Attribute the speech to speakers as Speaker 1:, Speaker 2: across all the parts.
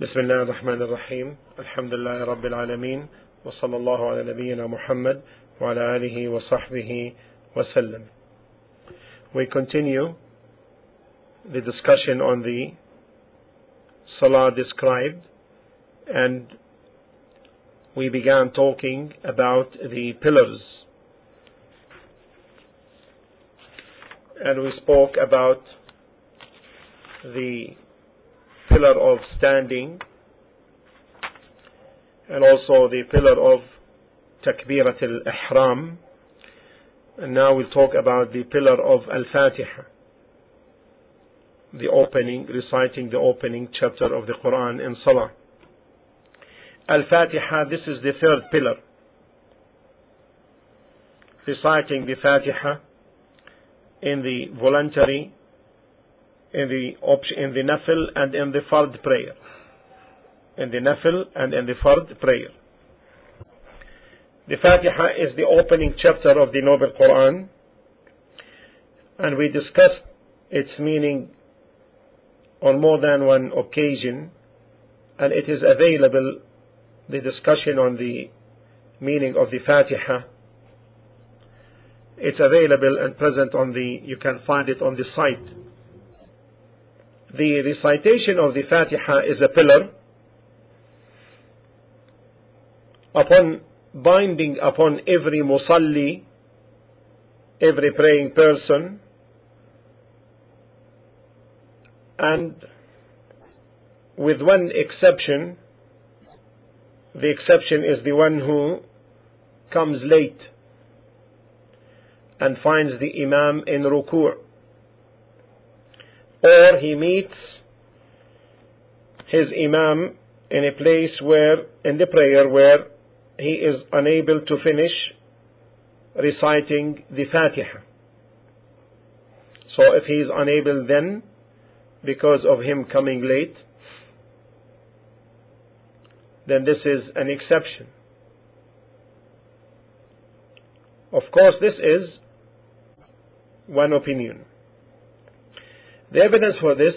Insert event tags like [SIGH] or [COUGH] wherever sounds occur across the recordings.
Speaker 1: بسم الله الرحمن الرحيم الحمد لله رب العالمين وصلى الله على نبينا محمد وعلى آله وصحبه وسلم We continue the discussion on the Salah described and we began talking about the pillars and we spoke about the pillar of standing and also the pillar of takbirat al-ihram and now we'll talk about the pillar of al-fatiha the opening reciting the opening chapter of the Quran in Salah. Al-fatiha this is the third pillar. Reciting the fatiha in the voluntary in the in the nafil and in the fard prayer. In the nafil and in the fard prayer. The Fatiha is the opening chapter of the Noble Quran, and we discussed its meaning on more than one occasion, and it is available, the discussion on the meaning of the Fatiha. It's available and present on the, you can find it on the site the recitation of the Fatiha is a pillar upon binding upon every musalli, every praying person, and with one exception, the exception is the one who comes late and finds the Imam in ruku' or he meets his imam in a place where in the prayer where he is unable to finish reciting the Fatiha. So if he is unable then because of him coming late then this is an exception. Of course this is one opinion. The evidence for this,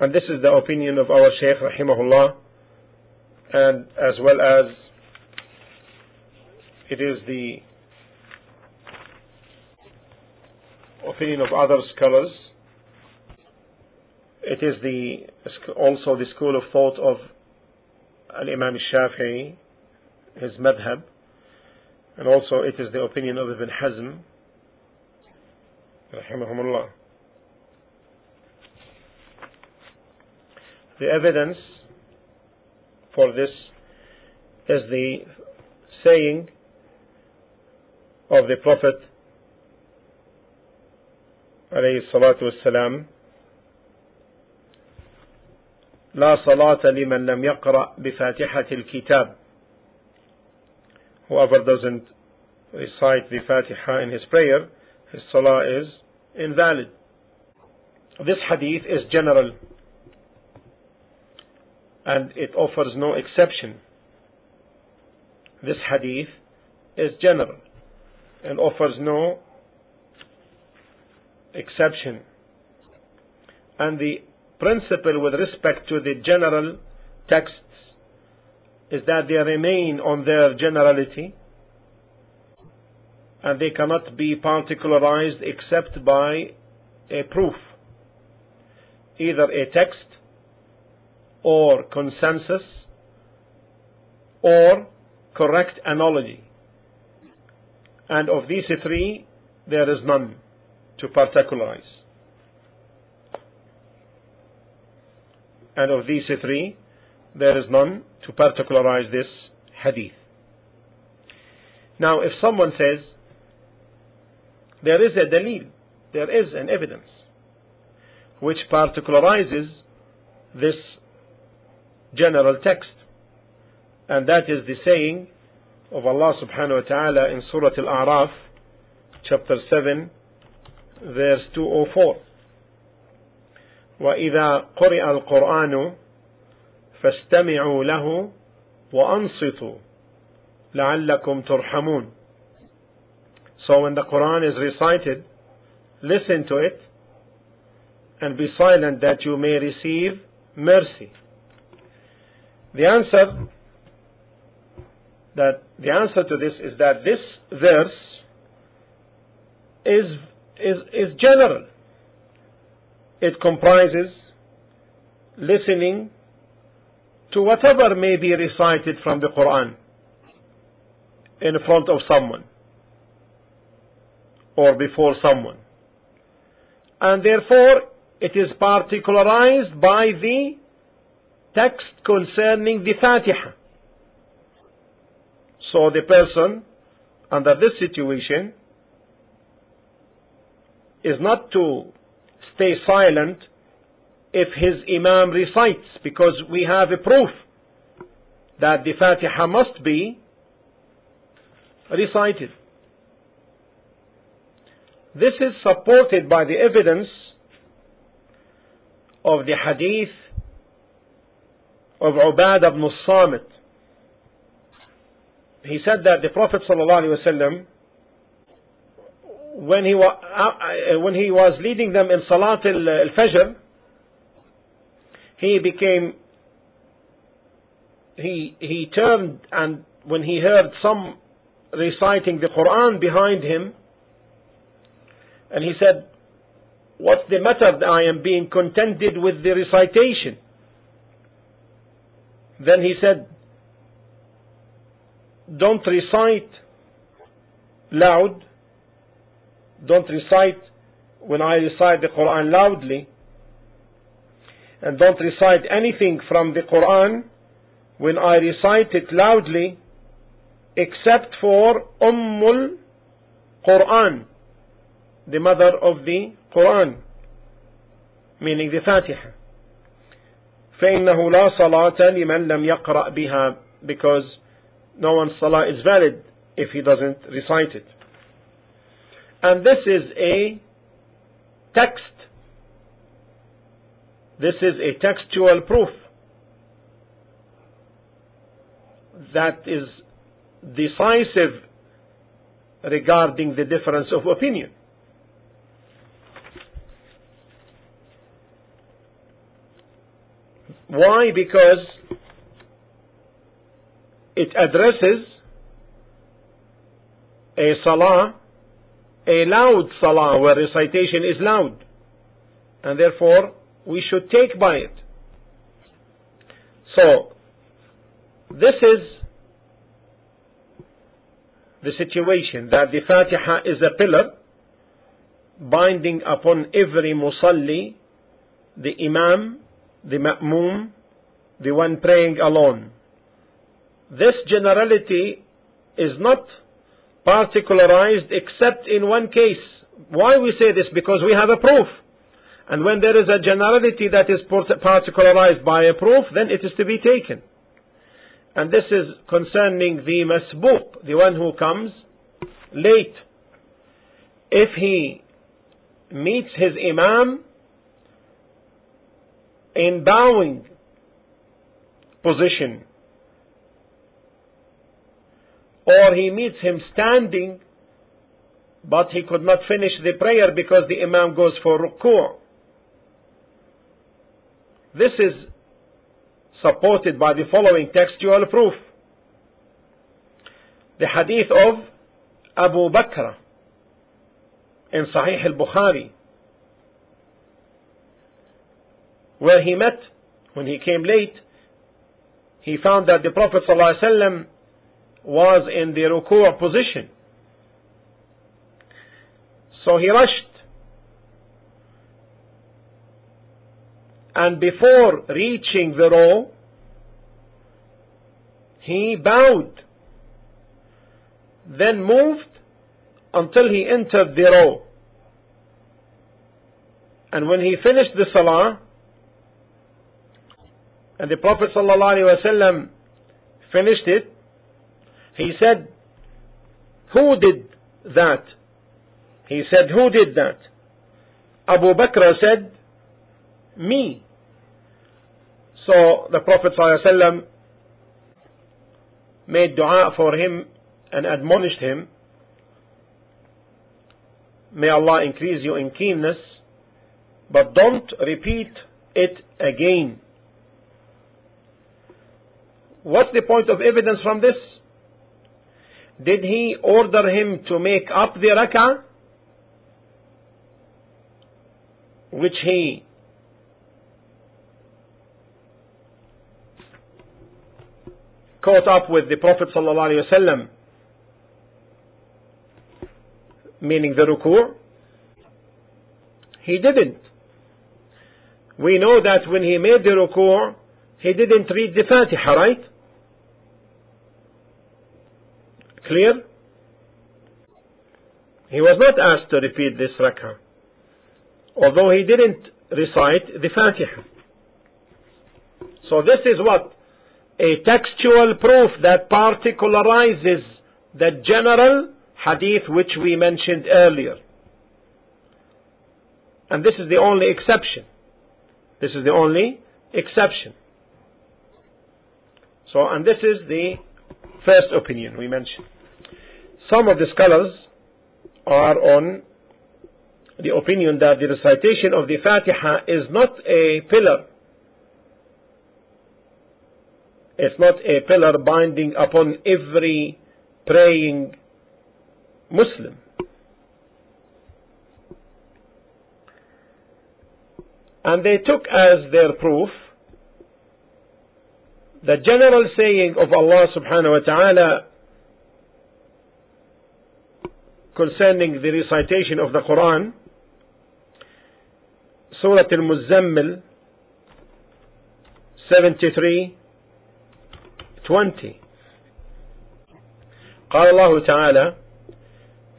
Speaker 1: and this is the opinion of our Shaykh rahimahullah, and as well as it is the opinion of other scholars. It is the also the school of thought of Al-Imam al-Shafi'i, his madhab, and also it is the opinion of Ibn Hazm, rahimahumullah. The evidence for this is the saying of the Prophet عليه الصلاة والسلام لا صلاة لمن لم يقرأ بفاتحة الكتاب Whoever doesn't recite the Fatiha in his prayer, his salah is invalid. This hadith is general and it offers no exception. This hadith is general and offers no exception. And the principle with respect to the general texts is that they remain on their generality and they cannot be particularized except by a proof. Either a text or consensus or correct analogy. And of these three, there is none to particularize. And of these three, there is none to particularize this hadith. Now, if someone says, there is a dalil, there is an evidence, which particularizes this general text. And that is the saying of Allah subhanahu wa ta'ala in Surah Al-A'raf, chapter 7, verse 204. وإذا قرئ القرآن فاستمعوا له وأنصتوا لعلكم ترحمون So when the Quran is recited, listen to it and be silent that you may receive mercy. The answer that the answer to this is that this verse is is is general. It comprises listening to whatever may be recited from the Quran in front of someone or before someone. And therefore, it is particularized by the text concerning the Fatiha. So the person under this situation is not to stay silent if his imam recites because we have a proof that the Fatiha must be recited. This is supported by the evidence of the hadith of Ubad ibn Samit. He said that the Prophet ﷺ, when he, wa- uh, when he was leading them in Salat al-Fajr, he became, he, he turned and when he heard some reciting the Quran behind him, and he said, What's the matter I am being contented with the recitation? Then he said, Don't recite loud. Don't recite when I recite the Quran loudly. And don't recite anything from the Quran when I recite it loudly except for Ummul Quran the mother of the Quran meaning the Fatiha فإنه لا صلاة لمن لم يقرأ بها because no one's salah is valid if he doesn't recite it and this is a text this is a textual proof that is decisive regarding the difference of opinion Why? Because it addresses a salah, a loud salah where recitation is loud. And therefore, we should take by it. So, this is the situation that the Fatiha is a pillar binding upon every musalli, the imam, the ma'mum, the one praying alone. This generality is not particularized except in one case. Why we say this? Because we have a proof. And when there is a generality that is particularized by a proof, then it is to be taken. And this is concerning the masbuq, the one who comes late. If he meets his imam in bowing position. Or he meets him standing but he could not finish the prayer because the imam goes for ruku' this is supported by the following textual proof. The hadith of Abu Bakrah in Sahih al-Bukhari where he met, when he came late, he found that the Prophet ﷺ was in the ruku' position. So he rushed. And before reaching the row, he bowed, then moved until he entered the row. And when he finished the salah, and the Prophet ﷺ finished it, he said, Who did that? He said, Who did that? Abu Bakrah said, Me. So the Prophet ﷺ made dua for him and admonished him, May Allah increase you in keenness, but don't repeat it again. What's the point of evidence from this? Did he order him to make up the rak'ah? Which he caught up with the Prophet ﷺ, meaning the ruku'? He didn't. We know that when he made the ruku', he didn't read the Fatiha, right? Clear? He was not asked to repeat this rak'ah. Although he didn't recite the Fatiha. So this is what? A textual proof that particularizes the general hadith which we mentioned earlier. And this is the only exception. This is the only exception. So, and this is the first opinion we mentioned. Some of the scholars are on the opinion that the recitation of the Fatiha is not a pillar. It's not a pillar binding upon every praying Muslim. And they took as their proof the general saying of Allah subhanahu wa ta'ala concerning the recitation of the Quran, Surah Al-Muzammil 73 20 قال الله تعالى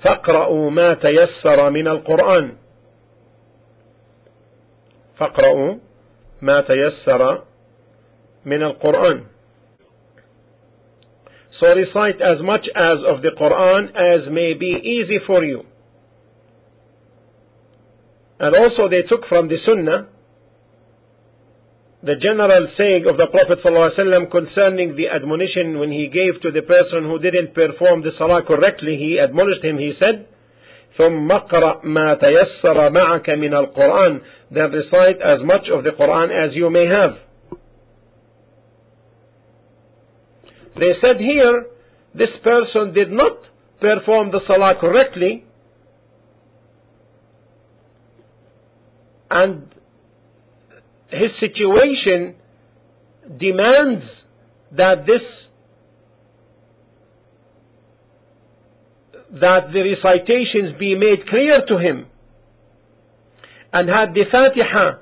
Speaker 1: فاقرأوا ما تيسر من القرآن. فاقرأوا ما تيسر من القرآن. So recite as much as of the Quran as may be easy for you. And also they took from the Sunnah the general saying of the Prophet ﷺ concerning the admonition when he gave to the person who didn't perform the salah correctly, he admonished him, he said, ثم اقرأ ما تيسر معك من القرآن then recite as much of the Quran as you may have. They said here, this person did not perform the salah correctly, and his situation demands that this that the recitations be made clear to him. And had the Fatiha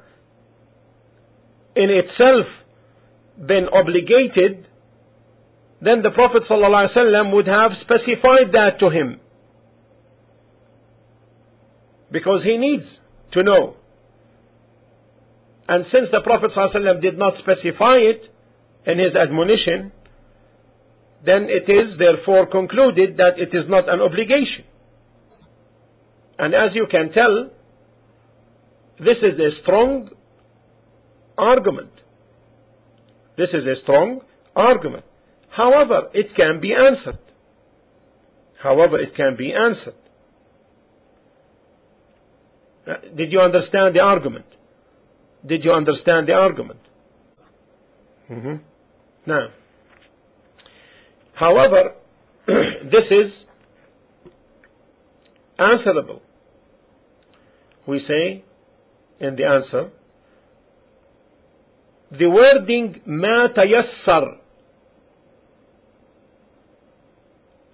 Speaker 1: in itself been obligated then the Prophet ﷺ would have specified that to him. Because he needs to know. And since the Prophet ﷺ did not specify it in his admonition, then it is therefore concluded that it is not an obligation. And as you can tell, this is a strong argument. This is a strong argument. However, it can be answered. However, it can be answered. Uh, did you understand the argument? Did you understand the argument? Mm-hmm. Now, however, [CLEARS THROAT] this is answerable. We say in the answer, the wording ما تيسر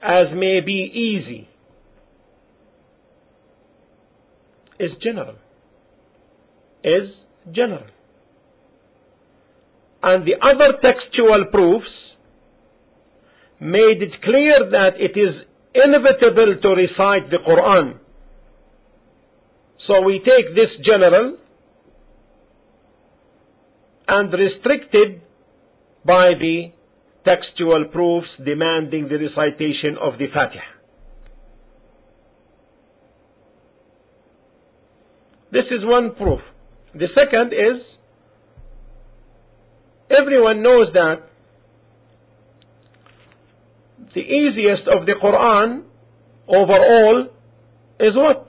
Speaker 1: as may be easy is general. Is general. And the other textual proofs made it clear that it is inevitable to recite the Quran. So we take this general and restricted by the textual proofs demanding the recitation of the Fatiha. This is one proof. The second is everyone knows that the easiest of the Quran overall is what?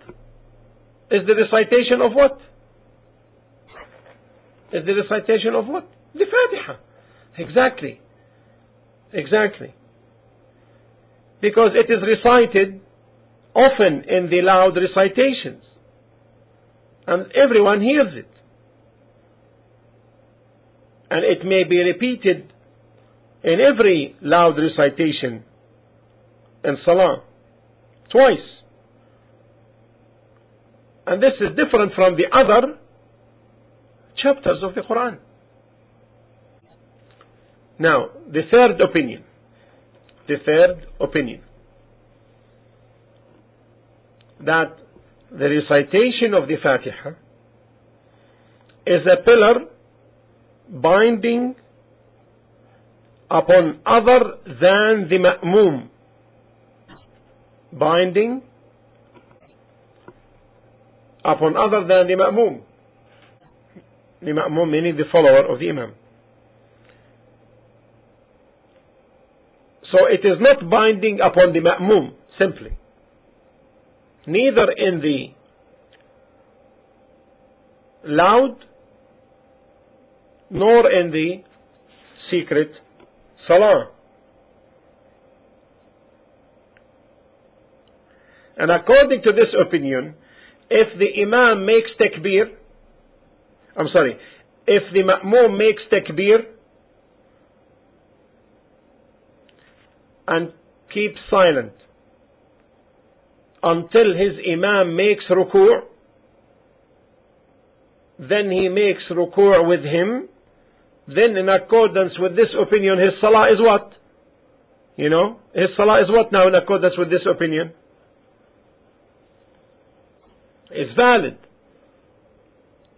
Speaker 1: Is the recitation of what? Is the recitation of what? The Fatiha. Exactly. Exactly. Because it is recited often in the loud recitations. And everyone hears it. And it may be repeated in every loud recitation in Salah. Twice. And this is different from the other chapters of the Quran. Now, the third opinion. The third opinion. That the recitation of the Fatiha is a pillar binding upon other than the ma'mum. Binding upon other than the ma'mum. The ma'mum meaning the follower of the imam. So it is not binding upon the ma'mum simply. Neither in the loud nor in the secret salah. And according to this opinion, if the imam makes takbir, I'm sorry, if the ma'mum makes takbir and keeps silent until his imam makes ruku', then he makes ruku' with him, then in accordance with this opinion, his salah is what? You know, his salah is what now in accordance with this opinion? It's valid.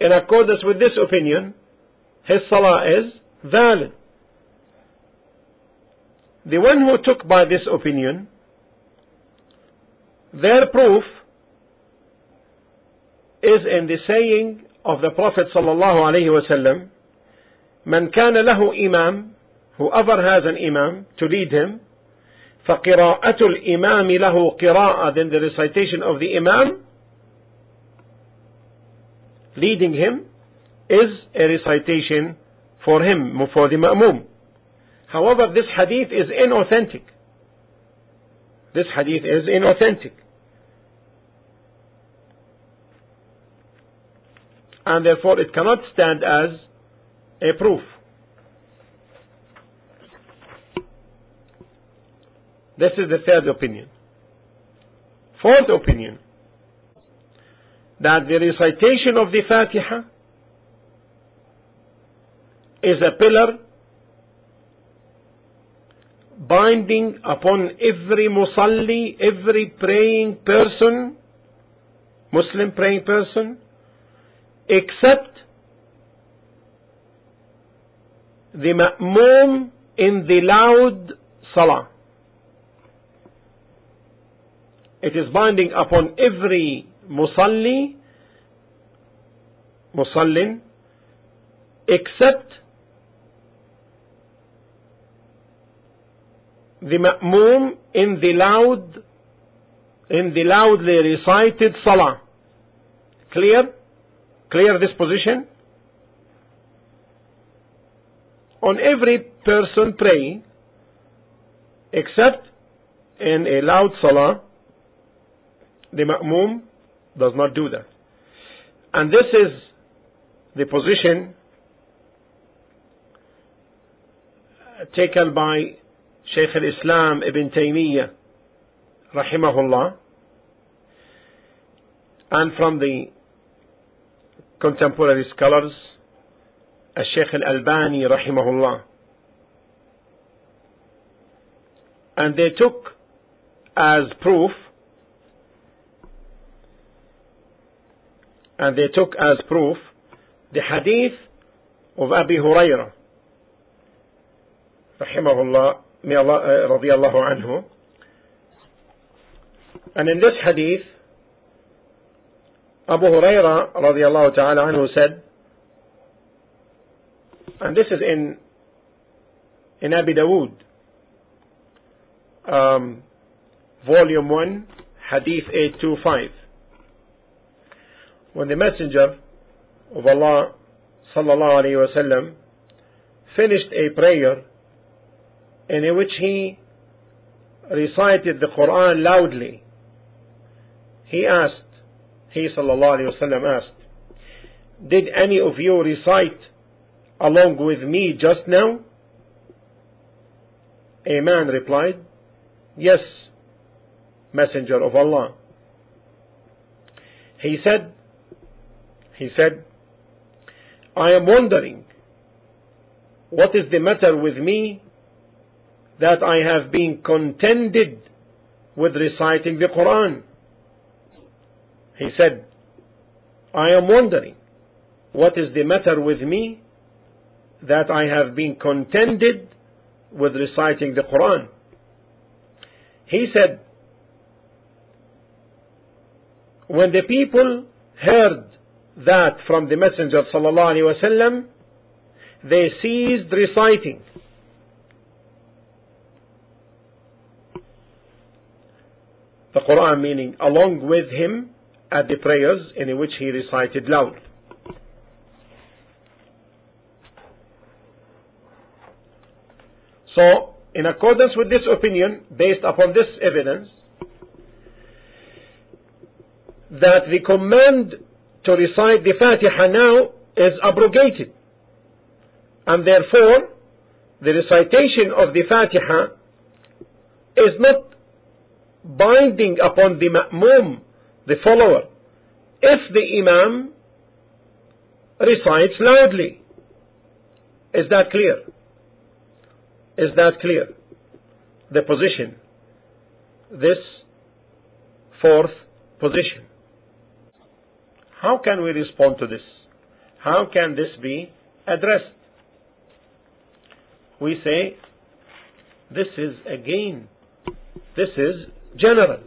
Speaker 1: In accordance with this opinion, his salah is valid. The one who took by this opinion, their proof is in the saying of the Prophet sallallahu alaihi wasallam, "Man kana lahu imam, whoever has an imam to lead him, فقراءة الإمام له قراءة then the recitation of the imam leading him is a recitation for him, for the ma'mum. However, this hadith is inauthentic. This hadith is inauthentic. And therefore it cannot stand as a proof. This is the third opinion. Fourth opinion that the recitation of the Fatiha is a pillar binding upon every musalli, every praying person, Muslim praying person, except the ma'mum in the loud salah. It is binding upon every musalli musallin except the ma'mum in the loud in the loudly recited salah. Clear? Clear this position? On every person praying except in a loud salah the ma'mum does not do that. And this is the position taken by Shaykh al-Islam Ibn Taymiyyah rahimahullah. And from the contemporary scholars Shaykh al-Albani rahimahullah. And they took as proof and they took as proof the hadith of Abi Hurairah rahimahullah may Allah uh, radiyallahu anhu. And in this hadith Abu Hurairah radiyallahu ta'ala anhu said and this is in in Abi Dawood um, volume 1 hadith 825 when the Messenger of Allah sallallahu alaihi wasallam finished a prayer in which he recited the Quran loudly, he asked, he sallallahu alayhi wasallam asked, did any of you recite along with me just now? A man replied, Yes, Messenger of Allah. He said, he said, I am wondering what is the matter with me that I have been contended with reciting the Quran. He said, I am wondering what is the matter with me that I have been contended with reciting the Quran. He said, when the people heard that from the Messenger sallallahu alaihi they ceased reciting. The Quran meaning along with him at the prayers in which he recited loud. So, in accordance with this opinion, based upon this evidence, that the command to recite the Fatiha now is abrogated. And therefore, the recitation of the Fatiha is not binding upon the ma'mum, the follower, if the imam recites loudly. Is that clear? Is that clear? The position. This fourth position. How can we respond to this? How can this be addressed? We say, this is again, this is general.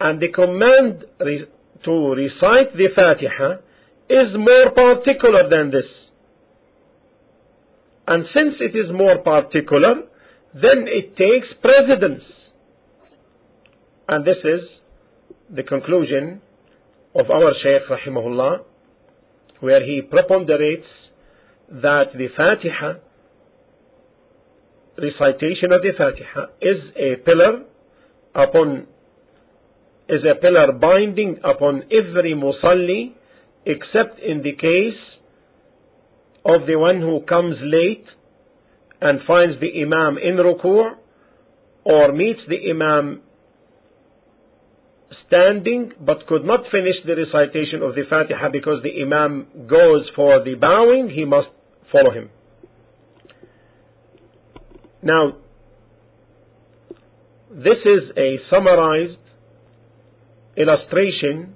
Speaker 1: And the command to recite the Fatiha is more particular than this. And since it is more particular, then it takes precedence. And this is the conclusion of our Shaykh rahimahullah, where he preponderates that the Fatiha, recitation of the Fatiha, is a pillar upon, is a pillar binding upon every musalli, except in the case of the one who comes late and finds the Imam in ruku' or meets the Imam standing but could not finish the recitation of the Fatiha because the Imam goes for the bowing, he must follow him. Now, this is a summarized illustration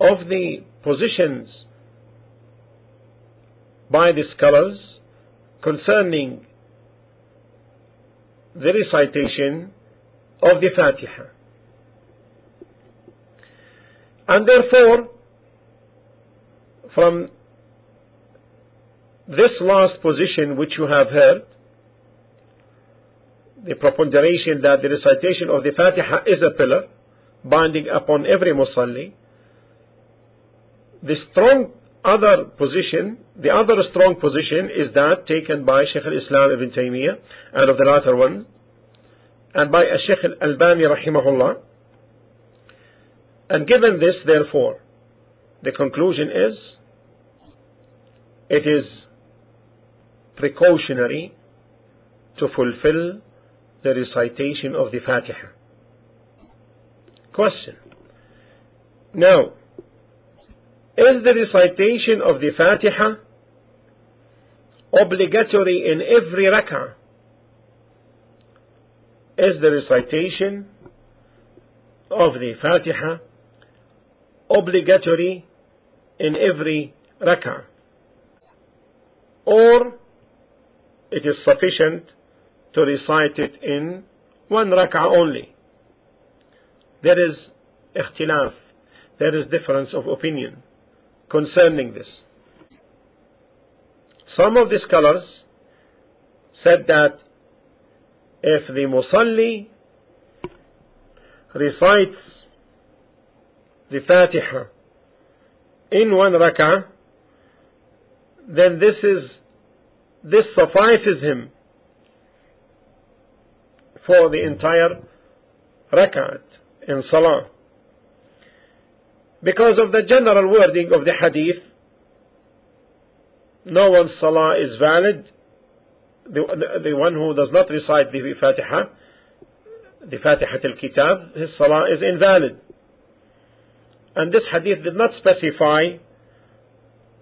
Speaker 1: of the positions by the scholars concerning the recitation of the Fatiha. And therefore, from this last position which you have heard, the preponderation that the recitation of the Fatiha is a pillar binding upon every musalli, the strong other position, the other strong position is that taken by Shaykh al-Islam ibn Taymiyyah and of the latter one, and by Shaykh al-Albani rahimahullah. And given this, therefore, the conclusion is, it is precautionary to fulfill the recitation of the Fatiha. Question. Now, is the recitation of the Fatiha obligatory in every rak'ah? Is the recitation of the Fatiha obligatory in every rak'ah? Or it is sufficient to recite it in one rak'ah only? There is ikhtilaf, there is difference of opinion concerning this. Some of the scholars said that if the musalli recites the Fatiha in one rak'ah, then this is this suffices him for the entire rakat in salah. Because of the general wording of the hadith, no one's salah is valid. The, the, the one who does not recite the Fatiha, the Fatiha al-Kitab, his salah is invalid. And this hadith did not specify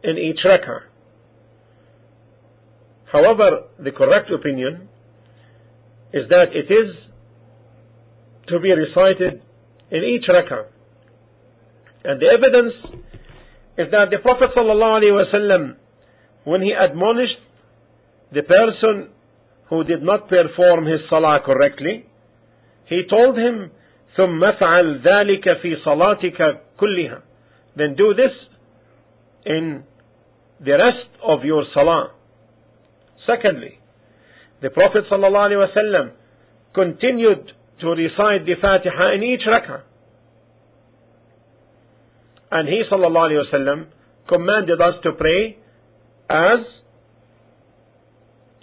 Speaker 1: in each rak'ah. However, the correct opinion is that it is to be recited in each rak'ah. And the evidence is that the Prophet ﷺ, when he admonished the person who did not perform his salah correctly, he told him, ثم فعل ذلك في صلاتك كلها. Then do this in the rest of your salah. Secondly, the Prophet ﷺ continued to recite the Fatiha in each rak'ah. And he ﷺ commanded us to pray as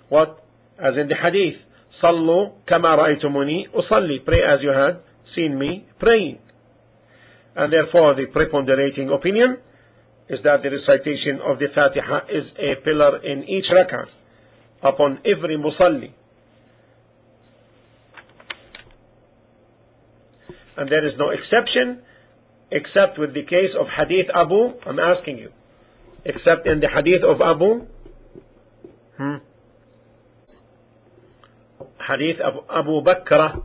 Speaker 1: what? As in the hadith. Sallu kama ra'aytumuni usalli. Pray as you had seen me praying. And therefore the preponderating opinion is that the recitation of the Fatiha is a pillar in each rak'ah upon every musalli. And there is no exception except with the case of Hadith Abu, I'm asking you, except in the Hadith of Abu, hmm? Hadith of Abu Bakrah,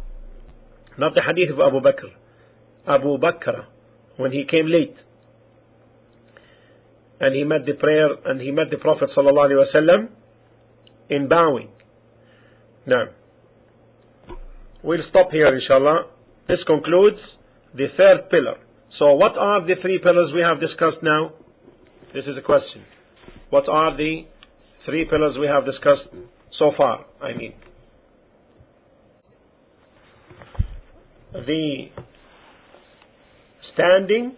Speaker 1: not the Hadith of Abu Bakr, Abu Bakrah, when he came late. And he met the prayer, and he met the Prophet ﷺ in bowing. Now, we'll stop here inshallah. This concludes the third pillar. So what are the three pillars we have discussed now? This is a question. What are the three pillars we have discussed so far? I mean, the standing,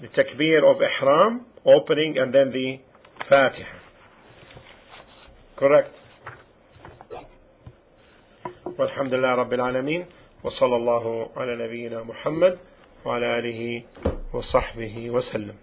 Speaker 1: the takbir of ihram, opening, and then the fatiha. Correct. والحمد لله رب العالمين وصلى الله على نبينا محمد وعلى آله وصحبه وسلم